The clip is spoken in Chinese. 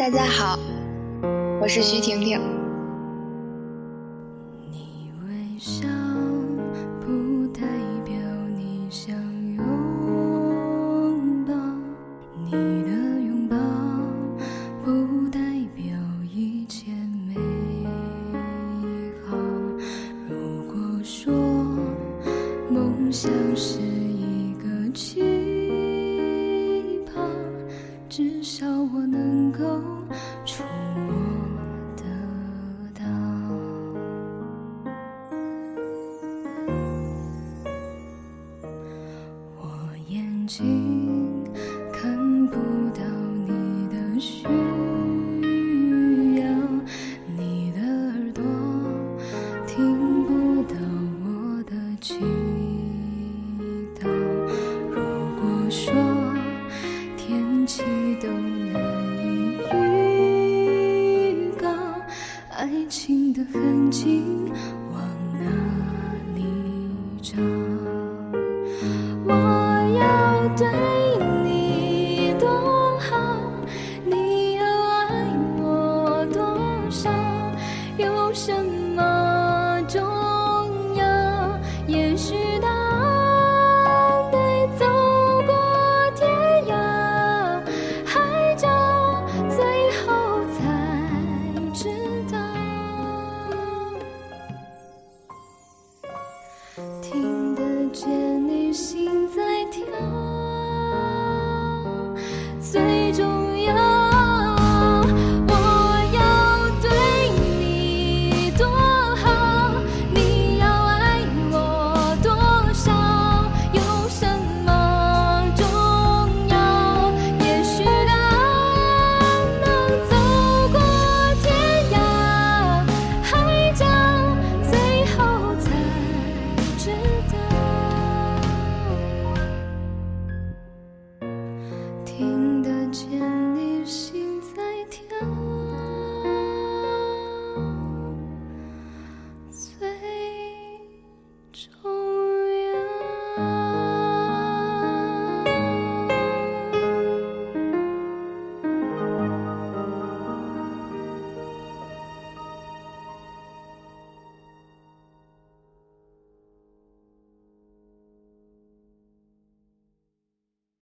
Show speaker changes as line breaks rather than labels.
大家好，我是徐婷婷。
你微笑不代表你想拥抱，你的拥抱不代表一切美好。如果说梦想是一个气泡，至少睛看不到你的需要，你的耳朵听不到我的祈祷。如果说天气都难以预告，爱情的痕迹往哪里找？什么重要？也许答案得走过天涯海角，最后才知道。听得见你心 kingdom.